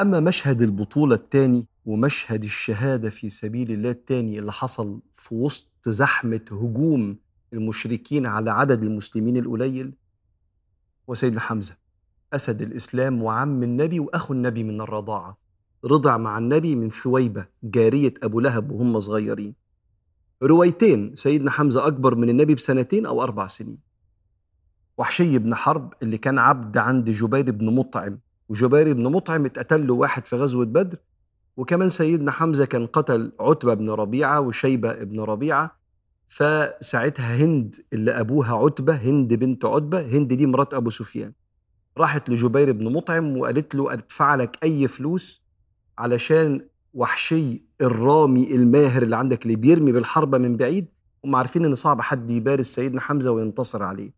أما مشهد البطولة الثاني ومشهد الشهادة في سبيل الله الثاني اللي حصل في وسط زحمة هجوم المشركين على عدد المسلمين القليل هو سيدنا حمزة. أسد الإسلام وعم النبي وأخو النبي من الرضاعة. رضع مع النبي من ثويبة جارية أبو لهب وهم صغيرين. روايتين سيدنا حمزة أكبر من النبي بسنتين أو أربع سنين. وحشي بن حرب اللي كان عبد عند جبير بن مطعم. وجبير بن مطعم اتقتل له واحد في غزوة بدر وكمان سيدنا حمزة كان قتل عتبة بن ربيعة وشيبة بن ربيعة فساعتها هند اللي أبوها عتبة هند بنت عتبة هند دي مرات أبو سفيان. راحت لجبير بن مطعم وقالت له أدفع لك أي فلوس علشان وحشي الرامي الماهر اللي عندك اللي بيرمي بالحربة من بعيد هم عارفين إن صعب حد يبارز سيدنا حمزة وينتصر عليه.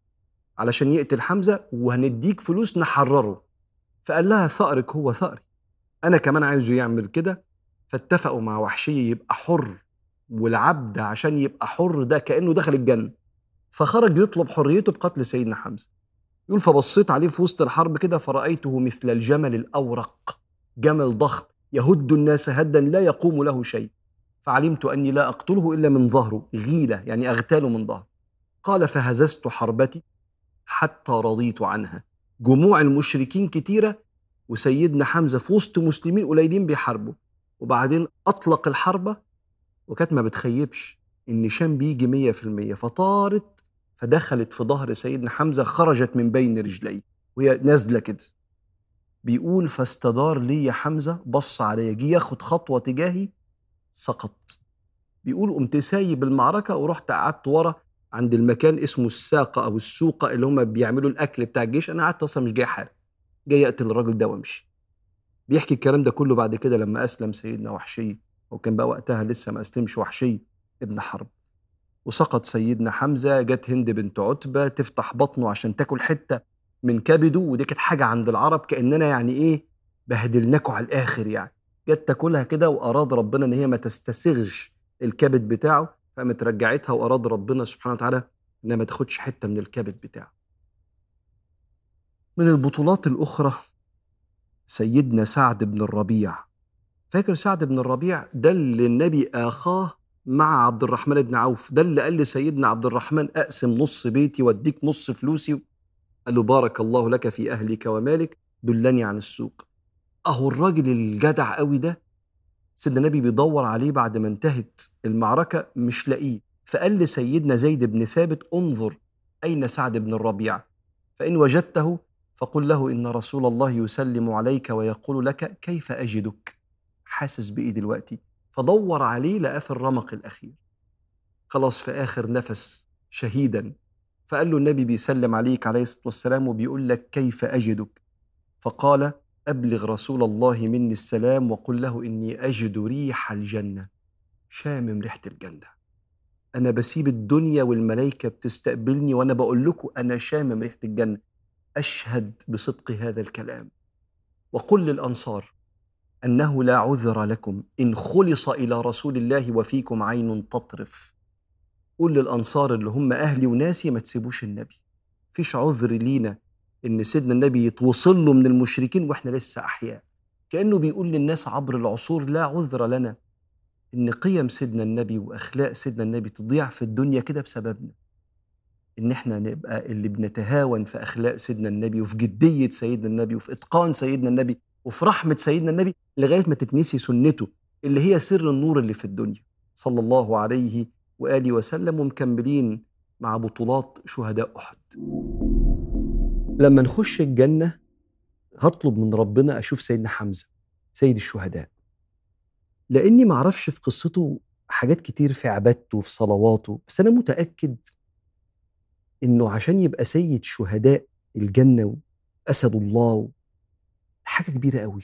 علشان يقتل حمزة وهنديك فلوس نحرره. فقال لها ثأرك هو ثأري أنا كمان عايزه يعمل كده فاتفقوا مع وحشي يبقى حر والعبد عشان يبقى حر ده كأنه دخل الجنة. فخرج يطلب حريته بقتل سيدنا حمزة. يقول فبصيت عليه في وسط الحرب كده فرأيته مثل الجمل الأورق جمل ضخم يهد الناس هدا لا يقوم له شيء. فعلمت أني لا أقتله إلا من ظهره غيلة يعني أغتاله من ظهره. قال فهززت حربتي حتى رضيت عنها. جموع المشركين كتيرة وسيدنا حمزة في وسط مسلمين قليلين بيحاربوا. وبعدين أطلق الحربة وكانت ما بتخيبش النشان بيجي مية في المية. فطارت فدخلت في ظهر سيدنا حمزة خرجت من بين رجليه وهي نازلة كده. بيقول فاستدار لي يا حمزة بص عليا جه ياخد خطوة تجاهي سقط بيقول قمت سايب المعركة ورحت قعدت ورا عند المكان اسمه الساقة أو السوقة اللي هم بيعملوا الأكل بتاع الجيش. أنا قعدت أصلا مش جاي حارب جاي أقتل الراجل ده وأمشي. بيحكي الكلام ده كله بعد كده لما أسلم سيدنا وحشي. وكان بقى وقتها لسه ما أسلمش وحشي ابن حرب. وسقط سيدنا حمزة جت هند بنت عتبة تفتح بطنه عشان تاكل حتة من كبده. ودي كانت حاجة عند العرب كأننا يعني إيه بهدلناكوا على الآخر يعني. جت تاكلها كده وأراد ربنا إن هي ما تستسغش الكبد بتاعه. فقامت رجعتها وأراد ربنا سبحانه وتعالى إنها ما تاخدش حتة من الكبد بتاعه. من البطولات الأخرى سيدنا سعد بن الربيع. فاكر سعد بن الربيع؟ ده اللي النبي آخاه مع عبد الرحمن بن عوف. ده اللي قال لسيدنا عبد الرحمن أقسم نص بيتي وأديك نص فلوسي. قال له بارك الله لك في أهلك ومالك دلني عن السوق. أهو الراجل الجدع قوي ده سيدنا النبي بيدور عليه بعد ما انتهت المعركة مش لاقيه. فقال لسيدنا زيد بن ثابت انظر أين سعد بن الربيع؟ فإن وجدته فقل له إن رسول الله يسلم عليك ويقول لك كيف أجدك؟ حاسس بإيه دلوقتي؟ فدور عليه لقاه في الرمق الأخير. خلاص في آخر نفس شهيدا. فقال له النبي بيسلم عليك عليه الصلاة والسلام وبيقول لك كيف أجدك؟ فقال أبلغ رسول الله مني السلام وقل له إني أجد ريح الجنة. شامم ريحة الجنة. أنا بسيب الدنيا والملائكة بتستقبلني وأنا بقول لكم أنا شامم ريحة الجنة. أشهد بصدق هذا الكلام. وقل للأنصار أنه لا عذر لكم. إن خلص إلى رسول الله وفيكم عين تطرف. قول للأنصار اللي هم أهلي وناسي ما تسيبوش النبي. فيش عذر لينا. إن سيدنا النبي يتوصل له من المشركين وإحنا لسه أحياء. كأنه بيقول للناس عبر العصور لا عذر لنا. إن قيم سيدنا النبي وأخلاق سيدنا النبي تضيع في الدنيا كده بسببنا. إن إحنا نبقى اللي بنتهاون في أخلاق سيدنا النبي وفي جدية سيدنا النبي وفي إتقان سيدنا النبي وفي رحمة سيدنا النبي لغاية ما تتنسي سنته اللي هي سر النور اللي في الدنيا. صلى الله عليه وآله وسلم ومكملين مع بطولات شهداء أحد. لما نخش الجنة هطلب من ربنا أشوف سيدنا حمزة سيد الشهداء. لأني معرفش في قصته حاجات كتير في عبادته وفي صلواته بس أنا متأكد إنه عشان يبقى سيد شهداء الجنة وأسد الله حاجة كبيرة قوي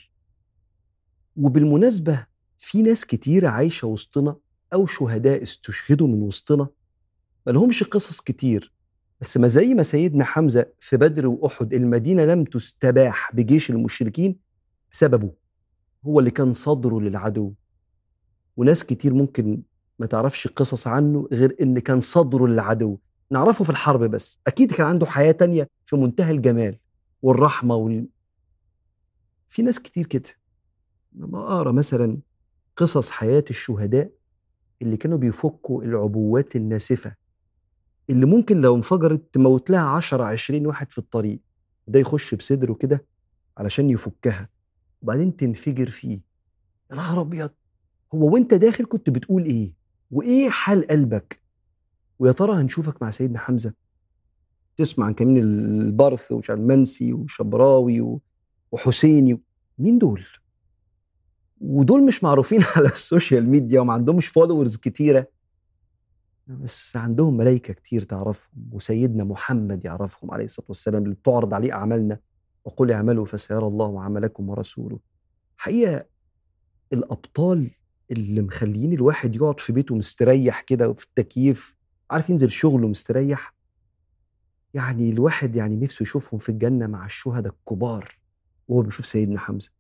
وبالمناسبة في ناس كتيرة عايشة وسطنا أو شهداء استشهدوا من وسطنا ملهمش قصص كتير. بس ما زي ما سيدنا حمزة في بدر وأحد المدينة لم تستباح بجيش المشركين بسببه هو اللي كان صدره للعدو. وناس كتير ممكن ما تعرفش قصص عنه غير إن كان صدره للعدو. نعرفه في الحرب بس. أكيد كان عنده حياة تانية في منتهى الجمال والرحمة وال... في ناس كتير كده. لما أقرأ مثلا قصص حياة الشهداء اللي كانوا بيفكوا العبوات الناسفة اللي ممكن لو انفجرت تموت لها 10 20 واحد في الطريق. ده يخش بصدره كده علشان يفكها. وبعدين تنفجر فيه. يا نهار أبيض! هو وأنت داخل كنت بتقول إيه؟ وإيه حال قلبك؟ ويا ترى هنشوفك مع سيدنا حمزة؟ تسمع عن كمين البرث ومنسي وشبراوي وحسيني مين دول؟ ودول مش معروفين على ال social media وما عندهمش followers كتيرة. بس عندهم ملائكة كتير تعرفهم وسيدنا محمد يعرفهم عليه الصلاة والسلام اللي بتعرض عليه أعمالنا وقل اعملوا فسيرى الله عملكم ورسوله. حقيقة الأبطال اللي مخليين الواحد يقعد في بيته مستريح كده في التكييف عارف ينزل شغله مستريح؟ يعني الواحد يعني نفسه يشوفهم في الجنة مع الشهداء الكبار وهو بيشوف سيدنا حمزة.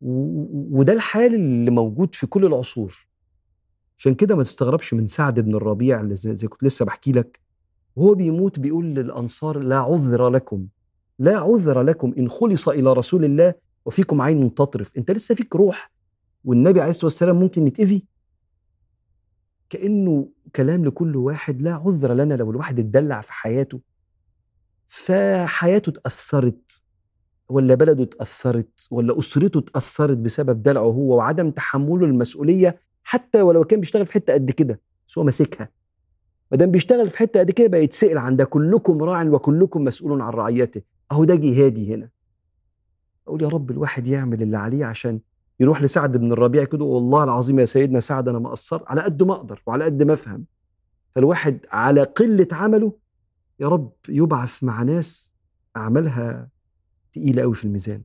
وده الحال اللي موجود في كل العصور. عشان كده ما تستغربش من سعد بن الربيع اللي زي, كنت لسه بحكي لك. وهو بيموت بيقول للأنصار لا عذر لكم لا عذر لكم إن خلص إلى رسول الله وفيكم عين تطرف. أنت لسه فيك روح والنبي عليه الصلاة والسلام ممكن يتأذي. كأنه كلام لكل واحد لا عذر لنا لو الواحد اتدلع في حياته. فحياته اتأثرت ولا بلده اتأثرت ولا أسرته اتأثرت بسبب دلعه هو وعدم تحمله المسؤولية حتى ولو كان بيشتغل في حتة قد كده بس هو ماسكها. ما دام بيشتغل في حتة قد كده بقى يتسأل عن ده كلكم راع وكلكم مسؤول عن رعيته. أهو ده جهادي هنا. أقول يا رب الواحد يعمل اللي عليه عشان يروح لسعد بن الربيع كده والله العظيم يا سيدنا سعد أنا ما على قد ما أقدر وعلى قد ما أفهم. فالواحد على قلة عمله يا رب يبعث مع ناس أعمالها تقيلة قوي في الميزان.